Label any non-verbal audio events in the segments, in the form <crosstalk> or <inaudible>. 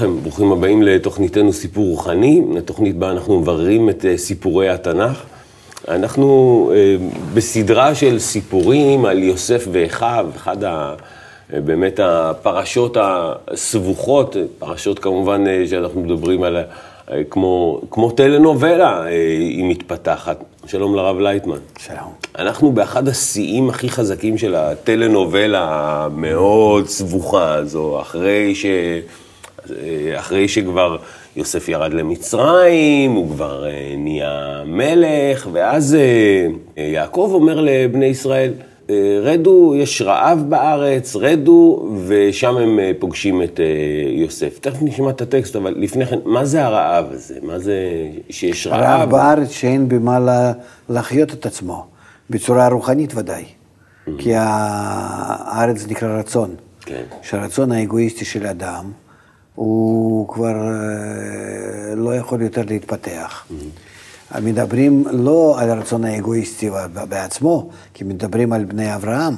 לכם, ברוכים הבאים לתוכניתנו סיפור רוחני, לתוכנית בה אנחנו מבררים את אה, סיפורי התנ"ך. אנחנו אה, בסדרה של סיפורים על יוסף ואחיו, אחד ה... אה, באמת הפרשות הסבוכות, פרשות כמובן שאנחנו מדברים על, כמו, כמו טלנובלה היא מתפתחת. שלום לרב לייטמן. שלום. אנחנו באחד השיאים הכי חזקים של הטלנובלה המאוד סבוכה הזו, אחרי ש... אחרי שכבר יוסף ירד למצרים, הוא כבר אה, נהיה מלך, ואז אה, יעקב אומר לבני ישראל, אה, רדו, יש רעב בארץ, רדו, ושם הם פוגשים את יוסף. תכף נשמע את הטקסט, אבל לפני כן, מה זה הרעב הזה? מה זה שיש רעב? רעב בארץ שאין במה להחיות את עצמו, בצורה רוחנית ודאי. Mm-hmm. כי הארץ נקרא רצון. כן. שהרצון האגואיסטי של אדם, הוא כבר אה, לא יכול יותר להתפתח. מדברים לא על הרצון האגואיסטי בעצמו, כי מדברים על בני אברהם,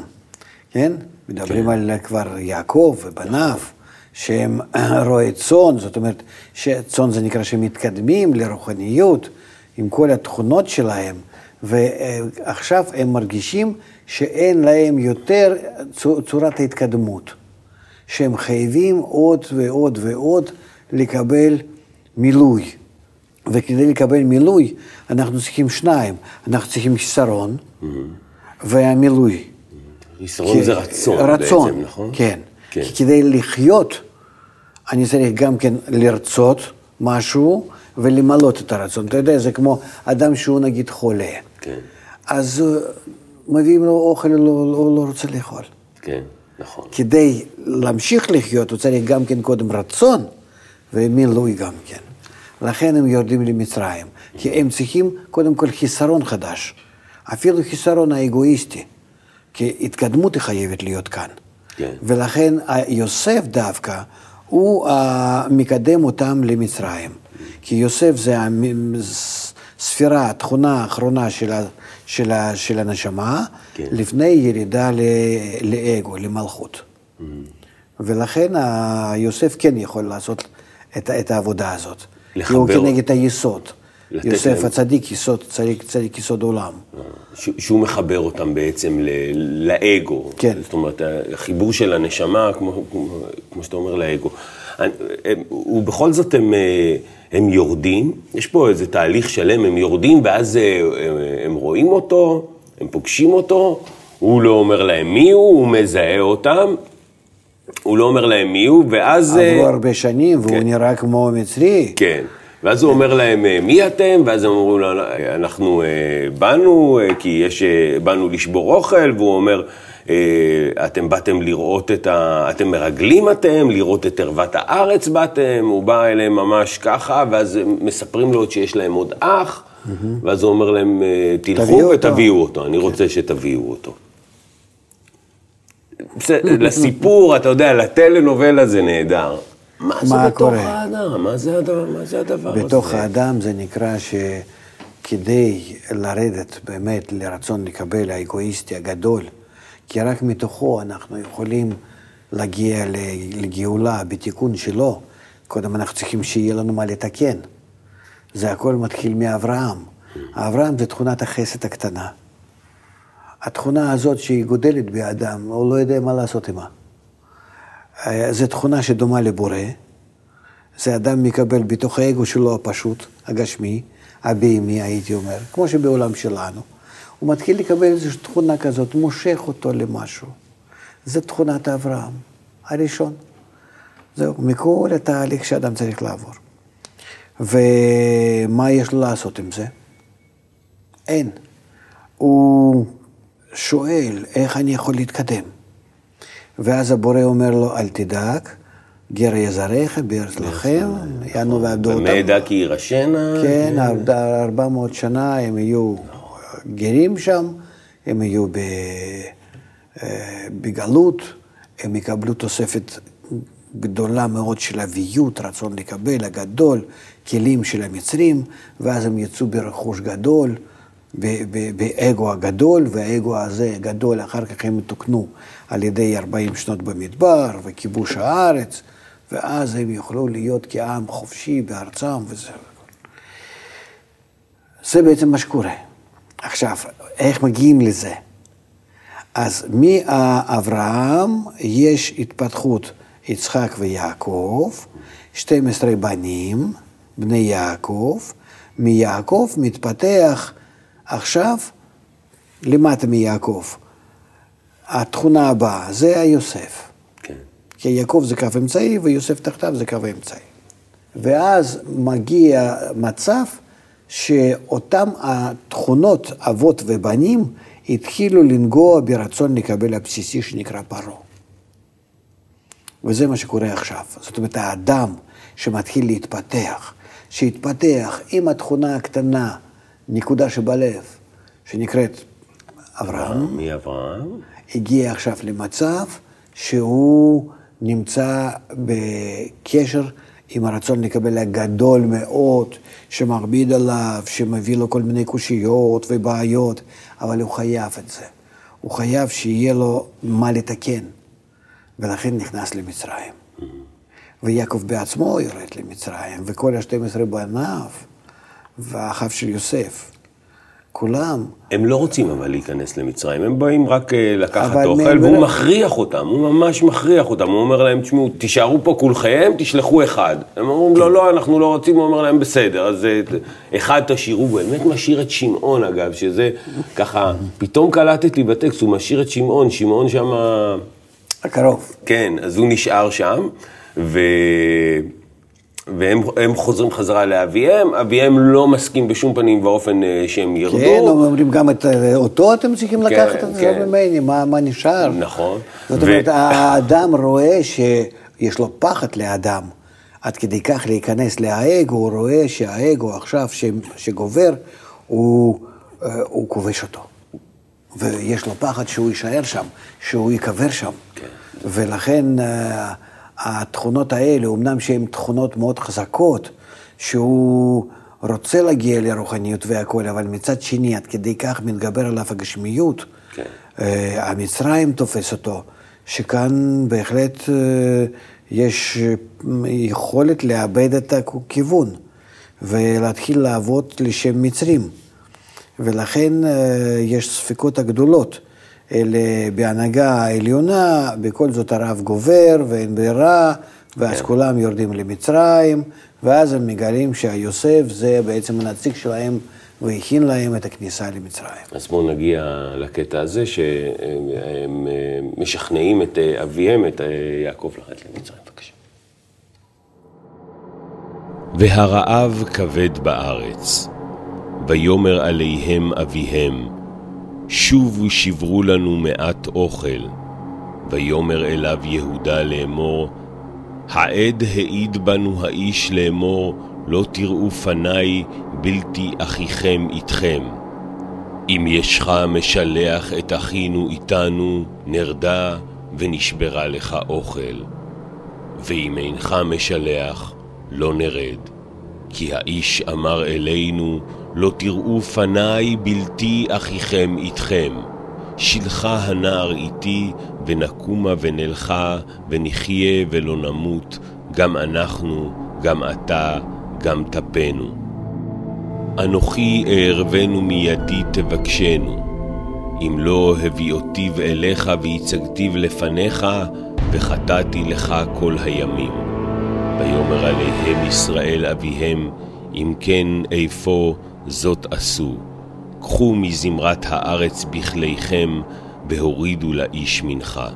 כן? מדברים כן. על כבר יעקב ובניו, שהם רועי צאן, זאת אומרת, צאן זה נקרא שהם מתקדמים לרוחניות עם כל התכונות שלהם, ועכשיו הם מרגישים שאין להם יותר צורת ההתקדמות. שהם חייבים עוד ועוד ועוד לקבל מילוי. וכדי לקבל מילוי, אנחנו צריכים שניים. אנחנו צריכים חיסרון mm-hmm. והמילוי. חיסרון זה רצון, רצון בעצם, נכון? כן. כן. כי כדי לחיות, אני צריך גם כן לרצות משהו ולמלות את הרצון. אתה יודע, זה כמו אדם שהוא נגיד חולה. כן. אז אה, מביאים לו אוכל, הוא לא, לא, לא רוצה לאכול. כן. נכון. כדי להמשיך לחיות, הוא צריך גם כן קודם רצון ומילוי גם כן. לכן הם יורדים למצרים, כי הם צריכים קודם כל חיסרון חדש, אפילו חיסרון האגואיסטי, כי התקדמות היא חייבת להיות כאן. כן. ולכן יוסף דווקא, הוא מקדם אותם למצרים. כי יוסף זה הספירה, התכונה האחרונה של של, ה, של הנשמה, כן. לפני ירידה ל, לאגו, למלכות. Mm-hmm. ולכן יוסף כן יכול לעשות את, את העבודה הזאת. לחבר... הוא כנגד היסוד. יוסף להם... הצדיק, יסוד, צדיק, צדיק יסוד עולם. אה, ש, שהוא מחבר אותם בעצם ל, לאגו. כן. זאת אומרת, החיבור של הנשמה, כמו, כמו, כמו שאתה אומר, לאגו. ובכל זאת הם... אה, הם יורדים, יש פה איזה תהליך שלם, הם יורדים ואז אה, הם, הם רואים אותו, הם פוגשים אותו, הוא לא אומר להם מי הוא, הוא מזהה אותם, הוא לא אומר להם מי הוא, ואז... עברו אה, הרבה שנים והוא כן. נראה כמו מצרי. כן. ואז הוא אומר להם, מי אתם? ואז הם אומרים לו, אנחנו באנו, כי יש, באנו לשבור אוכל, והוא אומר, אתם באתם לראות את ה... אתם מרגלים אתם, לראות את ערוות הארץ באתם, הוא בא אליהם ממש ככה, ואז מספרים לו שיש להם עוד אח, ואז הוא אומר להם, אה, תלכו ותביאו אותו, אותו. אני כן. רוצה שתביאו אותו. <laughs> לסיפור, אתה יודע, לטלנובלה זה נהדר. מה זה בתוך האדם? מה זה הדבר, מה זה הדבר הזה? בתוך האדם זה נקרא שכדי לרדת באמת לרצון לקבל האגואיסטי הגדול, כי רק מתוכו אנחנו יכולים להגיע לגאולה בתיקון שלו. קודם אנחנו צריכים שיהיה לנו מה לתקן. זה הכל מתחיל מאברהם. אברהם זה תכונת החסד הקטנה. התכונה הזאת שהיא גודלת באדם, הוא לא יודע מה לעשות עימה. אה, זו תכונה שדומה לבורא. זה אדם מקבל בתוך האגו שלו הפשוט, הגשמי, הבהמי, הייתי אומר, כמו שבעולם שלנו. הוא מתחיל לקבל איזושהי תכונה כזאת, מושך אותו למשהו. זו תכונת אברהם, הראשון. זהו, מכל התהליך שאדם צריך לעבור. ומה יש לו לעשות עם זה? אין. הוא שואל, איך אני יכול להתקדם? ואז הבורא אומר לו, אל תדאג, גר יזריך, בארץ לכם, יענו ועבדו אותם. ומעדה כי יירשנה. כן, ארבע מאות שנה הם יהיו גרים שם, הם יהיו אה, בגלות, הם יקבלו תוספת גדולה מאוד של אביות, רצון לקבל, הגדול, כלים של המצרים, ואז הם יצאו ברכוש גדול, באגו הגדול, והאגו הזה גדול, אחר כך הם יתוקנו על ידי 40 שנות במדבר, וכיבוש הארץ, ואז הם יוכלו להיות כעם חופשי בארצם וזה. זה בעצם מה שקורה. עכשיו, איך מגיעים לזה? אז מאברהם יש התפתחות יצחק ויעקב, 12 בנים, בני יעקב, מיעקב מתפתח עכשיו למטה מיעקב. התכונה הבאה, זה היוסף. כן. כי יעקב זה קו אמצעי ויוסף תחתיו זה קו אמצעי. ואז מגיע מצב שאותם התכונות אבות ובנים התחילו לנגוע ברצון לקבל הבסיסי שנקרא פרעה. וזה מה שקורה עכשיו. זאת אומרת, האדם שמתחיל להתפתח, שהתפתח עם התכונה הקטנה, נקודה שבלב, שנקראת אברהם, מי אברהם? הגיע עכשיו למצב שהוא נמצא בקשר עם הרצון לקבל הגדול מאוד, שמכביד עליו, שמביא לו כל מיני קושיות ובעיות, אבל הוא חייב את זה. הוא חייב שיהיה לו מה לתקן, ולכן נכנס למצרים. ויעקב בעצמו יורד למצרים, וכל ה-12 בניו, ואחיו של יוסף. כולם. הם לא רוצים אבל להיכנס למצרים, הם באים רק אה, לקחת אוכל, והוא. מכריח אותם, הוא ממש מכריח אותם, הוא אומר להם, תשמעו, תישארו פה כולכם, תשלחו אחד. הם אומרים, לא, לא, אנחנו לא רוצים, הוא אומר להם, בסדר, אז אה, אחד תשאירו, הוא באמת משאיר את שמעון אגב, שזה ככה, פתאום קלטתי בטקסט, הוא משאיר את שמעון, שמעון שם... הקרוב. כן, אז הוא נשאר שם, ו... והם חוזרים חזרה לאביהם, אביהם לא מסכים בשום פנים ואופן אה, שהם ירדו. כן, אומרים גם את אה, אותו אתם צריכים כן, לקחת את זה כן. ממני, מה, מה נשאר? נכון. זאת אומרת, האדם רואה שיש לו פחד לאדם. עד כדי כך להיכנס לאגו, הוא רואה שהאגו עכשיו שגובר, הוא, אה, הוא כובש אותו. ויש לו פחד שהוא יישאר שם, שהוא ייקבר שם. כן. ולכן... התכונות האלה, אמנם שהן תכונות מאוד חזקות, שהוא רוצה להגיע לרוחניות והכול, אבל מצד שני, עד כדי כך מתגבר עליו הגשמיות, כן. אה, המצרים תופס אותו, שכאן בהחלט אה, יש יכולת לאבד את הכיוון ולהתחיל לעבוד לשם מצרים. ולכן אה, יש ספקות הגדולות. אלה בהנהגה העליונה, בכל זאת הרב גובר ואין ברירה, ואז כן. כולם יורדים למצרים, ואז הם מגלים שהיוסף זה בעצם הנציג שלהם והכין להם את הכניסה למצרים. אז בואו נגיע לקטע הזה שהם משכנעים את אביהם, את יעקב, לרדת למצרים. בבקשה. והרעב כבד בארץ, ויאמר עליהם אביהם, שובו שברו לנו מעט אוכל. ויאמר אליו יהודה לאמור, העד העיד בנו האיש לאמור, לא תראו פניי בלתי אחיכם איתכם. אם ישך משלח את אחינו איתנו, נרדה ונשברה לך אוכל. ואם אינך משלח, לא נרד. כי האיש אמר אלינו, לא תראו פניי בלתי אחיכם איתכם. שלחה הנער איתי, ונקומה ונלכה, ונחיה ולא נמות, גם אנחנו, גם אתה, גם טפנו. אנוכי אערבנו מידי תבקשנו, אם לא הביאותיו אליך והצגתיו לפניך, וחטאתי לך כל הימים. ויאמר עליהם ישראל אביהם, אם כן איפה זאת עשו. קחו מזמרת הארץ בכליכם, והורידו לאיש מנחה.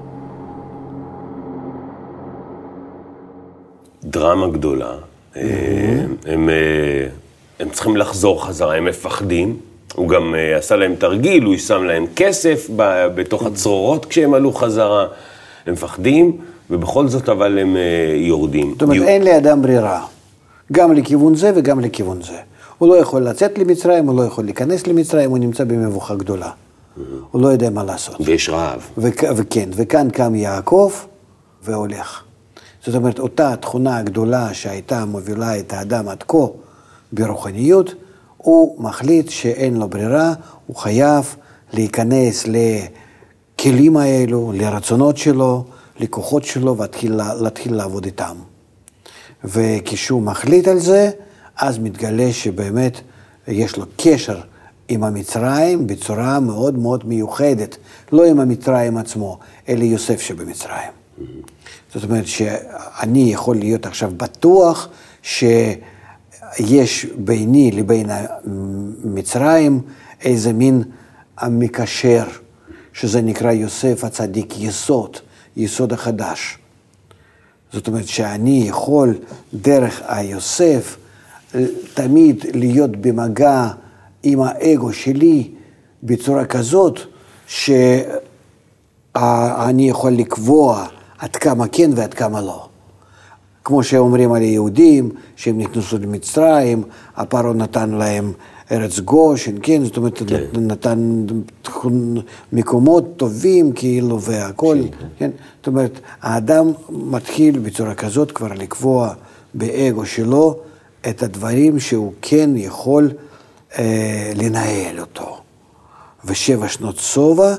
דרמה גדולה. Mm-hmm. הם, אה, הם צריכים לחזור חזרה, הם מפחדים. הוא גם אה, עשה להם תרגיל, הוא שם להם כסף בתוך הצרורות כשהם עלו חזרה. הם מפחדים, ובכל זאת אבל הם יורדים. זאת אומרת, אין לאדם ברירה. גם לכיוון זה וגם לכיוון זה. הוא לא יכול לצאת למצרים, הוא לא יכול להיכנס למצרים, הוא נמצא במבוכה גדולה. הוא לא יודע מה לעשות. ויש רעב. וכ- וכן, וכאן קם יעקב והולך. זאת אומרת, אותה תכונה גדולה שהייתה מובילה את האדם עד כה ברוחניות, הוא מחליט שאין לו ברירה, הוא חייב להיכנס לכלים האלו, לרצונות שלו, לכוחות שלו, ולהתחיל לעבוד איתם. וכשהוא מחליט על זה, אז מתגלה שבאמת יש לו קשר עם המצרים בצורה מאוד מאוד מיוחדת, לא עם המצרים עצמו, אלא יוסף שבמצרים. זאת אומרת שאני יכול להיות עכשיו בטוח שיש ביני לבין המצרים איזה מין המקשר, שזה נקרא יוסף הצדיק יסוד, יסוד החדש. זאת אומרת שאני יכול דרך היוסף תמיד להיות במגע עם האגו שלי בצורה כזאת שאני יכול לקבוע עד כמה כן ועד כמה לא. כמו שאומרים על היהודים, שהם נכנסו למצרים, הפרעה נתן להם ארץ גושן, כן, זאת אומרת, כן. נתן מקומות טובים כאילו והכול, כן. כן, זאת אומרת, האדם מתחיל בצורה כזאת כבר לקבוע באגו שלו את הדברים שהוא כן יכול אה, לנהל אותו. ושבע שנות שובע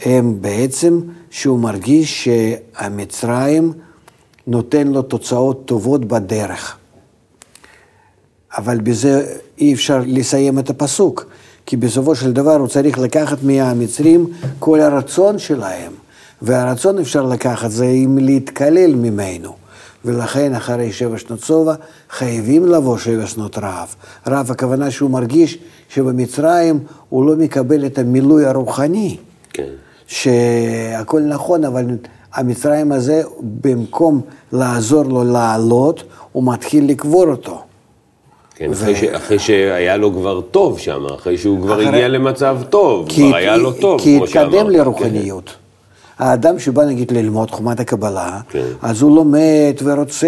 הם בעצם שהוא מרגיש שהמצרים נותן לו תוצאות טובות בדרך. אבל בזה אי אפשר לסיים את הפסוק, כי בסופו של דבר הוא צריך לקחת מהמצרים כל הרצון שלהם, והרצון אפשר לקחת זה אם להתקלל ממנו. ולכן אחרי שבע שנות שובע חייבים לבוא שבע שנות רעב. רעב הכוונה שהוא מרגיש שבמצרים הוא לא מקבל את המילוי הרוחני. כן. שהכל נכון, אבל המצרים הזה, במקום לעזור לו לעלות, הוא מתחיל לקבור אותו. כן, ו... אחרי, ש... אחרי שהיה לו כבר טוב שם, אחרי שהוא כבר אחרי... הגיע למצב טוב. כבר היה לו טוב, כמו שאמרת. כי התקדם לרוחניות. כן. האדם שבא נגיד ללמוד חומת הקבלה, כן. אז הוא לומד ורוצה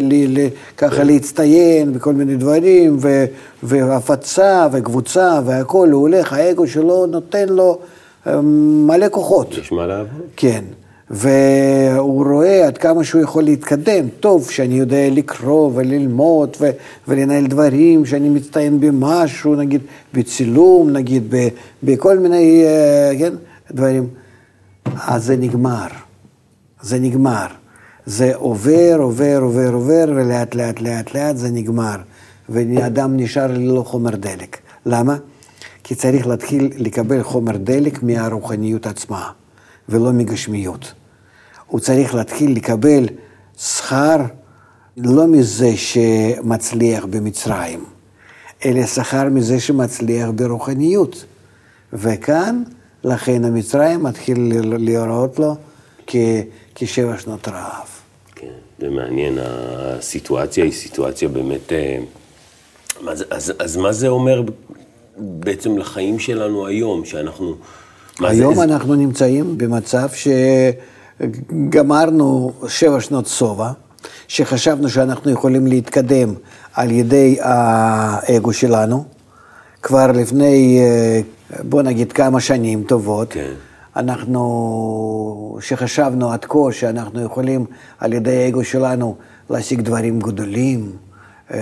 לי, לי, ככה כן. להצטיין בכל מיני דברים, ו, והפצה וקבוצה והכול, הוא הולך, האגו שלו נותן לו אמ, מלא כוחות. יש מה לעבוד. כן. והוא רואה עד כמה שהוא יכול להתקדם. טוב שאני יודע לקרוא וללמוד ו- ולנהל דברים, שאני מצטיין במשהו, נגיד בצילום, נגיד ב- בכל מיני, אה, כן, דברים. אז זה נגמר. זה נגמר. זה עובר, עובר, עובר, עובר, ולאט לאט לאט לאט זה נגמר. ואדם נשאר ללא חומר דלק. למה? כי צריך להתחיל לקבל חומר דלק מהרוחניות עצמה, ולא מגשמיות. הוא צריך להתחיל לקבל שכר לא מזה שמצליח במצרים, אלא שכר מזה שמצליח ברוחניות. וכאן לכן המצרים מתחיל לראות לו כ, כשבע שנות רעב. כן, זה מעניין, הסיטואציה היא סיטואציה באמת... אה, אז, אז, אז מה זה אומר בעצם לחיים שלנו היום, שאנחנו... היום זה... אנחנו נמצאים במצב שגמרנו שבע שנות שובע, שחשבנו שאנחנו יכולים להתקדם על ידי האגו שלנו. כבר לפני אה, בוא נגיד כמה שנים טובות. כן. אנחנו, שחשבנו עד כה שאנחנו יכולים על ידי האגו שלנו להשיג דברים גדולים, אה,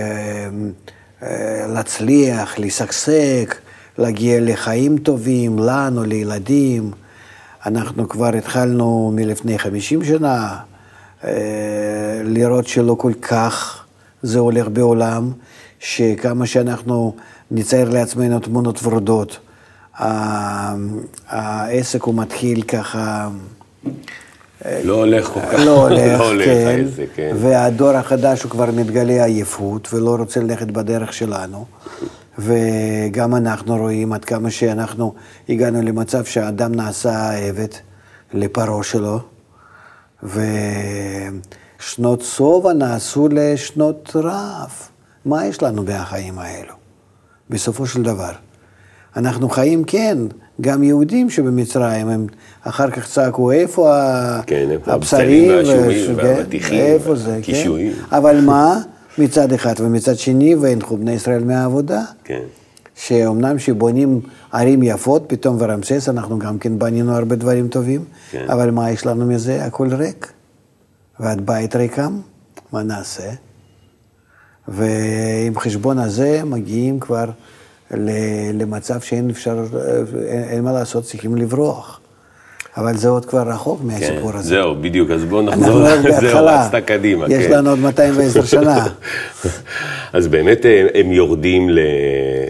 אה, להצליח, לשגשג, להגיע לחיים טובים, לנו, לילדים. אנחנו כבר התחלנו מלפני 50 שנה לראות שלא כל כך זה הולך בעולם, שכמה שאנחנו נצייר לעצמנו תמונות ורודות, העסק הוא מתחיל ככה... לא הולך כל כך, לא <laughs> הולך, לא הולך כן, העסק, כן. והדור החדש הוא כבר מתגלה עייפות ולא רוצה ללכת בדרך שלנו. וגם אנחנו רואים עד כמה שאנחנו הגענו למצב שהאדם נעשה עבד לפרעה שלו, ושנות שובע נעשו לשנות רעב. מה יש לנו בחיים האלו, בסופו של דבר? אנחנו חיים, כן, גם יהודים שבמצרים, הם אחר כך צעקו, איפה כן, הבשרים והשומעים כן, איפה זה, כן? אבל מה, מצד אחד, ומצד שני, והנחו בני ישראל מהעבודה. כן. שאומנם שבונים ערים יפות, פתאום ורמסס, אנחנו גם כן בנינו הרבה דברים טובים, כן. אבל מה יש לנו מזה? הכל ריק. ועד בית ריקם, מה נעשה? ועם חשבון הזה מגיעים כבר למצב שאין אפשר, אין מה לעשות, צריכים לברוח. אבל זה עוד כבר רחוק מהסיפור כן, הזה. זהו, בדיוק, אז בואו נחזור, <laughs> זהו, בהתחלה. רצת קדימה. יש כן. לנו עוד 210 שנה. <laughs> אז באמת אה, הם יורדים ל-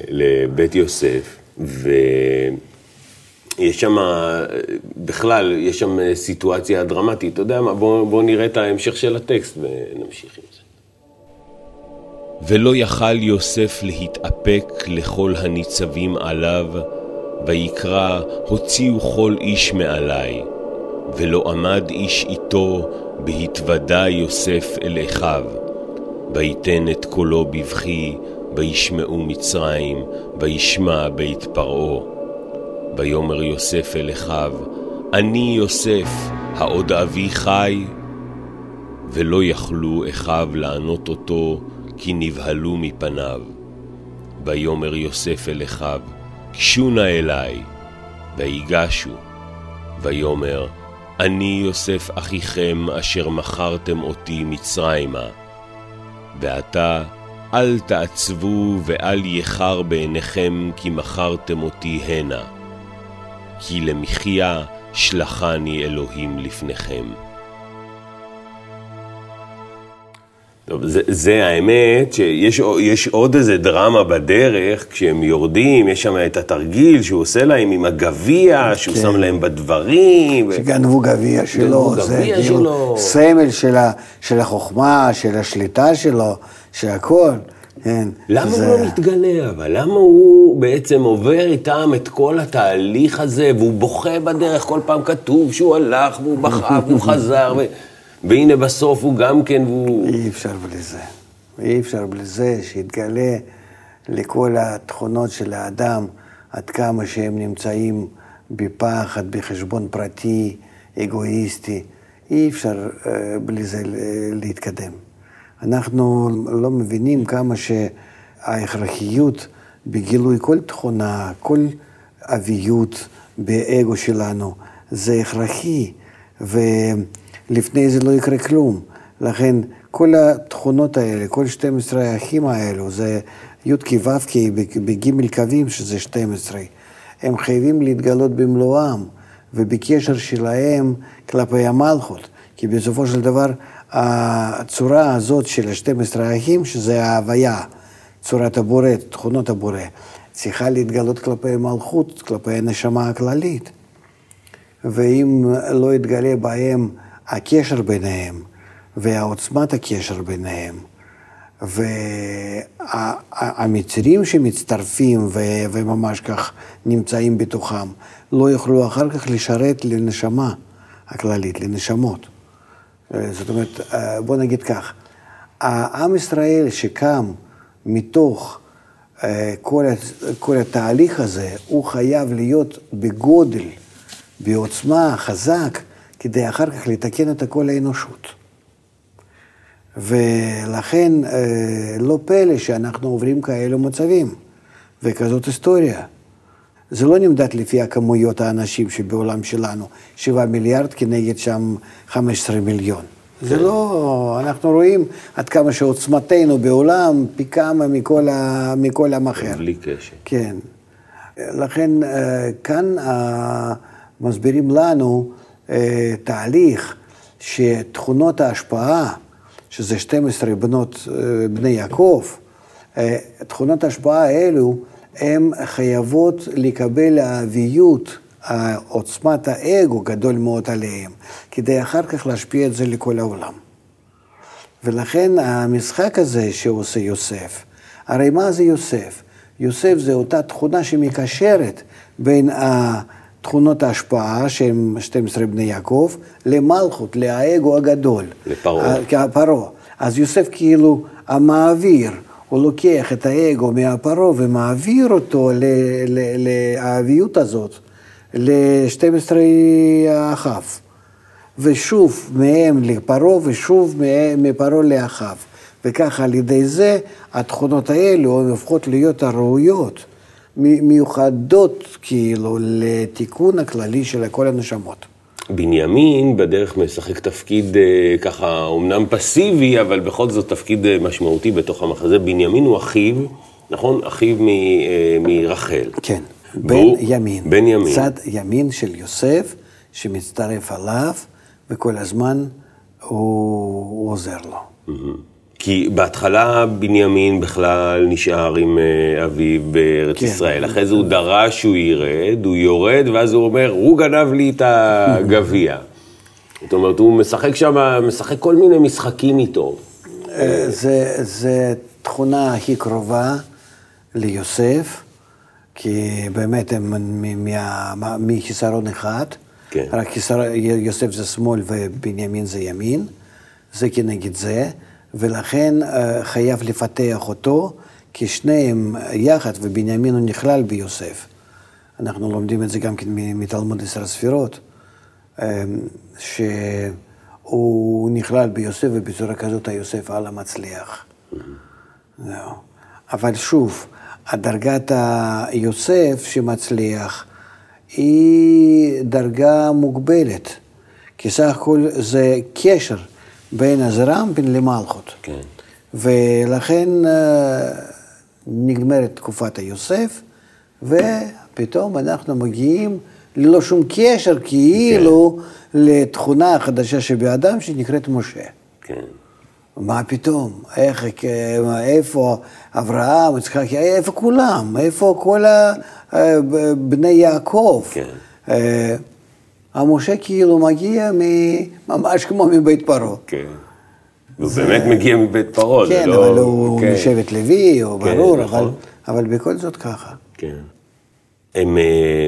לבית יוסף, ויש שם, אה, בכלל, יש שם אה, סיטואציה דרמטית. אתה יודע מה, בואו בוא נראה את ההמשך של הטקסט ונמשיך עם זה. ולא יכל יוסף להתאפק לכל הניצבים עליו, ויקרא, הוציאו כל איש מעלי. ולא עמד איש איתו, בהתוודע יוסף אל אחיו. ויתן את קולו בבכי, וישמעו מצרים, וישמע בית פרעה. ויאמר יוסף אל אחיו, אני יוסף, העוד אבי חי? ולא יכלו אחיו לענות אותו, כי נבהלו מפניו. ויאמר יוסף אל אחיו, גשו נא אלי. ויגשו. ויאמר, אני יוסף אחיכם, אשר מכרתם אותי מצרימה. ועתה אל תעצבו ואל יחר בעיניכם, כי מכרתם אותי הנה. כי למחיה שלחני אלוהים לפניכם. טוב, זה, זה האמת שיש יש עוד איזה דרמה בדרך, כשהם יורדים, יש שם את התרגיל שהוא עושה להם עם הגביע, שהוא כן. שם להם בדברים. שגנבו גביע שלו, זה גביע כאילו שלו. סמל של, ה, של החוכמה, של השליטה שלו, של הכל. כן. למה זה- הוא לא מתגלה, אבל למה הוא בעצם עובר איתם את כל התהליך הזה, והוא בוכה בדרך, כל פעם כתוב שהוא הלך, והוא בכה, והוא חזר, ו... והנה בסוף הוא גם כן, והוא... אי אפשר בלי זה. אי אפשר בלי זה שיתגלה לכל התכונות של האדם, עד כמה שהם נמצאים בפחד, בחשבון פרטי, אגואיסטי. אי אפשר אה, בלי זה ל- להתקדם. אנחנו לא מבינים כמה שההכרחיות בגילוי כל תכונה, כל אביות באגו שלנו, זה הכרחי, ולפני זה לא יקרה כלום. לכן כל התכונות האלה, כל 12 האחים האלו, זה י"ק ו"ק בג' קווים, שזה 12, הם חייבים להתגלות במלואם ובקשר שלהם כלפי המלכות. כי בסופו של דבר הצורה הזאת של ה-12 האחים, שזה ההוויה, צורת הבורא, תכונות הבורא, צריכה להתגלות כלפי המלכות, כלפי הנשמה הכללית. ואם לא יתגלה בהם הקשר ביניהם והעוצמת הקשר ביניהם, והמצרים שמצטרפים ו- וממש כך נמצאים בתוכם, לא יוכלו אחר כך לשרת לנשמה הכללית, לנשמות. אה, זאת אומרת, אה, בוא נגיד כך, העם ישראל שקם מתוך אה, כל, כל התהליך הזה, הוא חייב להיות בגודל, בעוצמה, חזק, כדי אחר כך לתקן את כל האנושות. ולכן אה, לא פלא שאנחנו עוברים כאלו מצבים וכזאת היסטוריה. זה לא נמדד לפי הכמויות האנשים שבעולם שלנו, 7 מיליארד כנגד שם 15 מיליון. זה לא, אנחנו רואים עד כמה שעוצמתנו בעולם פי כמה מכל, ה, מכל עם אחר. בלי קשר. כן. לכן אה, כאן אה, מסבירים לנו תהליך שתכונות ההשפעה, שזה 12 בנות, אה, בני יעקב, אה, תכונות ההשפעה האלו, הן חייבות לקבל האביות, עוצמת האגו גדול מאוד עליהם, כדי אחר כך להשפיע את זה לכל העולם. ולכן המשחק הזה שעושה יוסף, הרי מה זה יוסף? יוסף זה אותה תכונה שמקשרת בין תכונות ההשפעה, שהם 12 בני יעקב, למלכות, לאגו הגדול. לפרעה. פרעה. אז יוסף כאילו המעביר, הוא לוקח את האגו מהפרעה ומעביר אותו לאביות הזאת, ל-12 אחיו. ושוב מהם לפרעה ושוב מפרעה לאחיו. וככה על ידי זה התכונות האלו הופכות להיות הראויות, מיוחדות כאילו לתיקון הכללי של כל הנשמות. בנימין בדרך משחק תפקיד אה, ככה, אומנם פסיבי, אבל בכל זאת תפקיד אה, משמעותי בתוך המחזה. בנימין הוא אחיו, נכון? אחיו מ, אה, מרחל. כן, בן והוא- ימין. בן ימין. צד ימין של יוסף, שמצטרף עליו, וכל הזמן הוא, הוא עוזר לו. כי בהתחלה בנימין בכלל נשאר עם אה, אביו בארץ כן. ישראל, אחרי זה הוא דרש שהוא ירד, הוא יורד, ואז הוא אומר, הוא גנב לי את הגביע. זאת אומרת, הוא משחק שם, משחק כל מיני משחקים איתו. אה, זה, זה תכונה הכי קרובה ליוסף, כי באמת הם מחיסרון אחד, כן. רק חיסר, יוסף זה שמאל ובנימין זה ימין, זה כנגד זה, ולכן אה, חייב לפתח אותו, כי שניהם יחד, ובנימין הוא נכלל ביוסף. אנחנו לומדים את זה גם כן מתלמוד עשר הספירות, אה, שהוא נכלל ביוסף, ובצורה כזאת היוסף על המצליח. זהו. אבל שוב, הדרגת היוסף שמצליח היא דרגה מוגבלת, כי סך הכל זה קשר בין הזרמפין למלכות. כן. ולכן אה, נגמרת תקופת היוסף, ופתאום אנחנו מגיעים ללא שום קשר, כאילו, לתכונה החדשה שבאדם שנקראת משה. כן. מה פתאום? איך, אה, איפה אברהם, יצחק, איפה כולם? איפה כל אה, בני יעקב? כן. אה, המשה כאילו מגיע מ- ממש כמו מבית פרעה. כן. הוא באמת מגיע מבית פרעה, זה כן, לא... אבל הוא כן. משבט לוי, הוא כן, ברור, נכון. אבל, אבל בכל זאת ככה. כן. הם אה,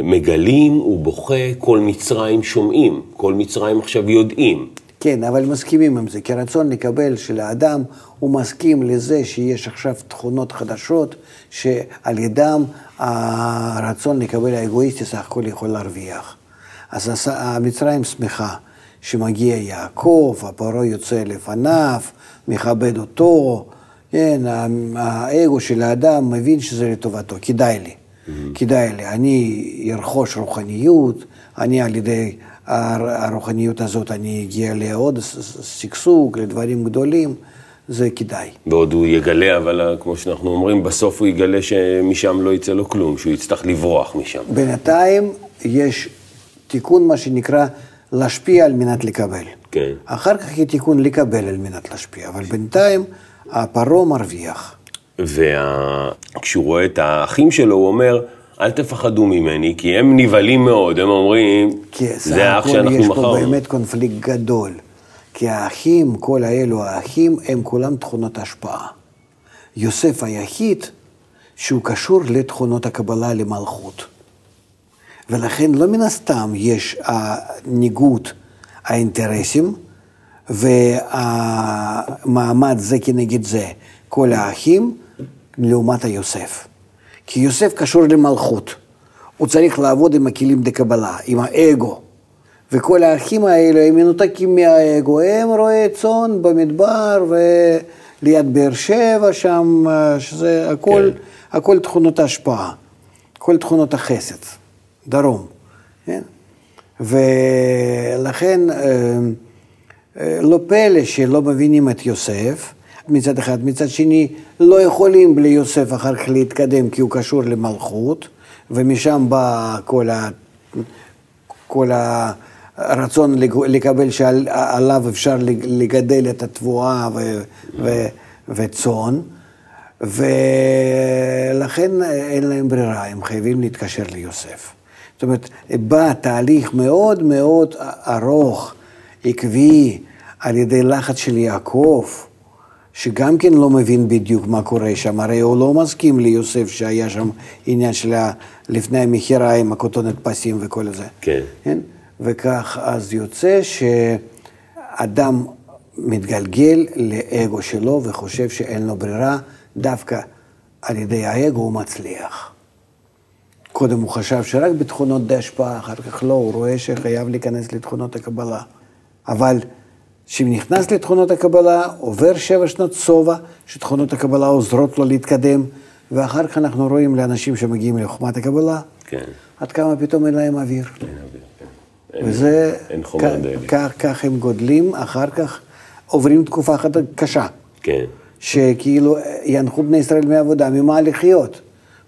מגלים ובוכה, כל מצרים שומעים, כל מצרים עכשיו יודעים. כן, אבל מסכימים עם זה, כי הרצון לקבל של האדם, הוא מסכים לזה שיש עכשיו תכונות חדשות, שעל ידם הרצון לקבל האגואיסטי סך הכל יכול להרוויח. אז המצרים שמחה שמגיע יעקב, הפרעה יוצא לפניו, מכבד אותו, כן, האגו של האדם מבין שזה לטובתו, כדאי לי. כדאי לי, אני ארכוש רוחניות, אני על ידי הר- הרוחניות הזאת, אני אגיע לעוד שגשוג, לדברים גדולים, זה כדאי. ועוד הוא יגלה, אבל אה, כמו שאנחנו אומרים, בסוף הוא יגלה שמשם לא יצא לו כלום, שהוא יצטרך לברוח משם. בינתיים יש תיקון, מה שנקרא, להשפיע על מנת לקבל. כן. אחר כך יהיה תיקון לקבל על מנת להשפיע, אבל בינתיים הפרעה מרוויח. וכשהוא רואה את האחים שלו, הוא אומר, אל תפחדו ממני, כי הם נבהלים מאוד, הם אומרים, סך זה האח שאנחנו יש פה מכרנו. באמת קונפליקט גדול. כי האחים, כל האלו האחים, הם כולם תכונות השפעה. יוסף היחיד שהוא קשור לתכונות הקבלה למלכות. ולכן לא מן הסתם יש ניגוד האינטרסים והמעמד זה כנגד זה, כל האחים לעומת היוסף. כי יוסף קשור למלכות. הוא צריך לעבוד עם הכלים דקבלה, עם האגו. וכל האחים האלה הם מנותקים מהאגו, הם רועי צאן במדבר וליד באר שבע שם, שזה הכל, כן. הכל תכונות ההשפעה, כל תכונות החסד, דרום. כן? ולכן אה, אה, לא פלא שלא מבינים את יוסף מצד אחד, מצד שני לא יכולים בלי יוסף אחר כך להתקדם כי הוא קשור למלכות ומשם בא כל, ה, כל הרצון לקבל שעליו אפשר לגדל את התבואה ו, ו, וצאן ולכן אין להם ברירה, הם חייבים להתקשר ליוסף. זאת אומרת, בא תהליך מאוד מאוד ארוך, עקבי, על ידי לחץ של יעקב, שגם כן לא מבין בדיוק מה קורה שם, הרי הוא לא מסכים ליוסף שהיה שם עניין של לפני המכירה עם הכותונת פסים וכל זה. כן. כן? וכך אז יוצא שאדם מתגלגל לאגו שלו וחושב שאין לו ברירה, דווקא על ידי האגו הוא מצליח. קודם הוא חשב שרק בתכונות די השפעה, אחר כך לא, הוא רואה שחייב להיכנס לתכונות הקבלה. אבל כשנכנס לתכונות הקבלה, עובר שבע שנות שובע, שתכונות הקבלה עוזרות לו להתקדם, ואחר כך אנחנו רואים לאנשים שמגיעים לחוכמת הקבלה, כן. עד כמה פתאום אין להם אוויר. אין אוויר, כן. וזה, אין חומר דלק. כך הם גודלים, אחר כך עוברים תקופה אחת קשה, כן. שכאילו ינחו בני ישראל מעבודה, ממה לחיות?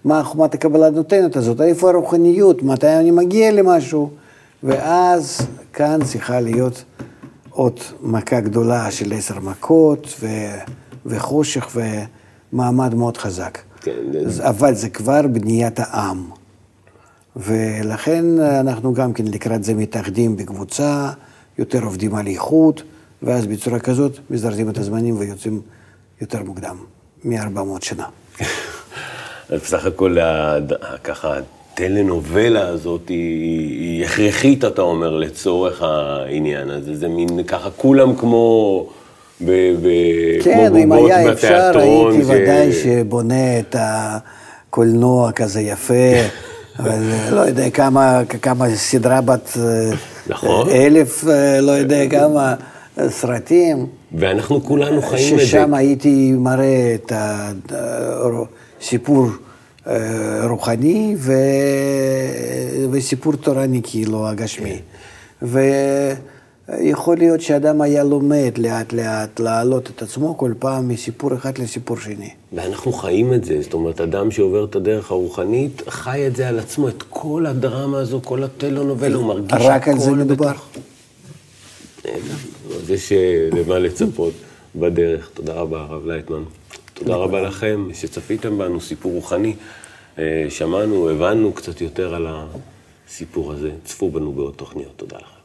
מה חומת הקבלה נותנת הזאת? איפה הרוחניות? מתי אני מגיע למשהו? ואז כאן צריכה להיות עוד מכה גדולה של עשר מכות ו... וחושך ומעמד מאוד חזק. כן. אבל זה כבר בניית העם. ולכן אנחנו גם כן לקראת זה מתאחדים בקבוצה, יותר עובדים על איכות, ואז בצורה כזאת מזרזים את הזמנים ויוצאים יותר מוקדם, מ-400 שנה. <laughs> בסך הכל, ככה, הטלנובלה הזאת היא, היא הכרחית, אתה אומר, לצורך העניין הזה. זה מין ככה, כולם כמו... ב, ב, כן, אם היה אפשר, הייתי ש... ודאי שבונה את הקולנוע כזה יפה, <laughs> אבל לא יודע כמה, כמה סדרה בת נכון. אלף, לא יודע כמה סרטים. ואנחנו כולנו חיים את זה. ששם הייתי מראה את הסיפור. אה, רוחני ו... וסיפור תורני כאילו הגשמי. ויכול להיות שאדם היה לומד לאט לאט להעלות את עצמו כל פעם מסיפור אחד לסיפור שני. ואנחנו חיים את זה, זאת אומרת, אדם שעובר את הדרך הרוחנית, חי את זה על עצמו, את כל הדרמה הזו, כל הטלונובל, הוא מרגיש הכל רק על זה מדובר. אז יש למה לצפות בדרך. תודה רבה, הרב לייטמן. תודה רבה לכם שצפיתם בנו, סיפור רוחני. אה, שמענו, הבנו קצת יותר על הסיפור הזה. צפו בנו בעוד תוכניות. תודה לכם.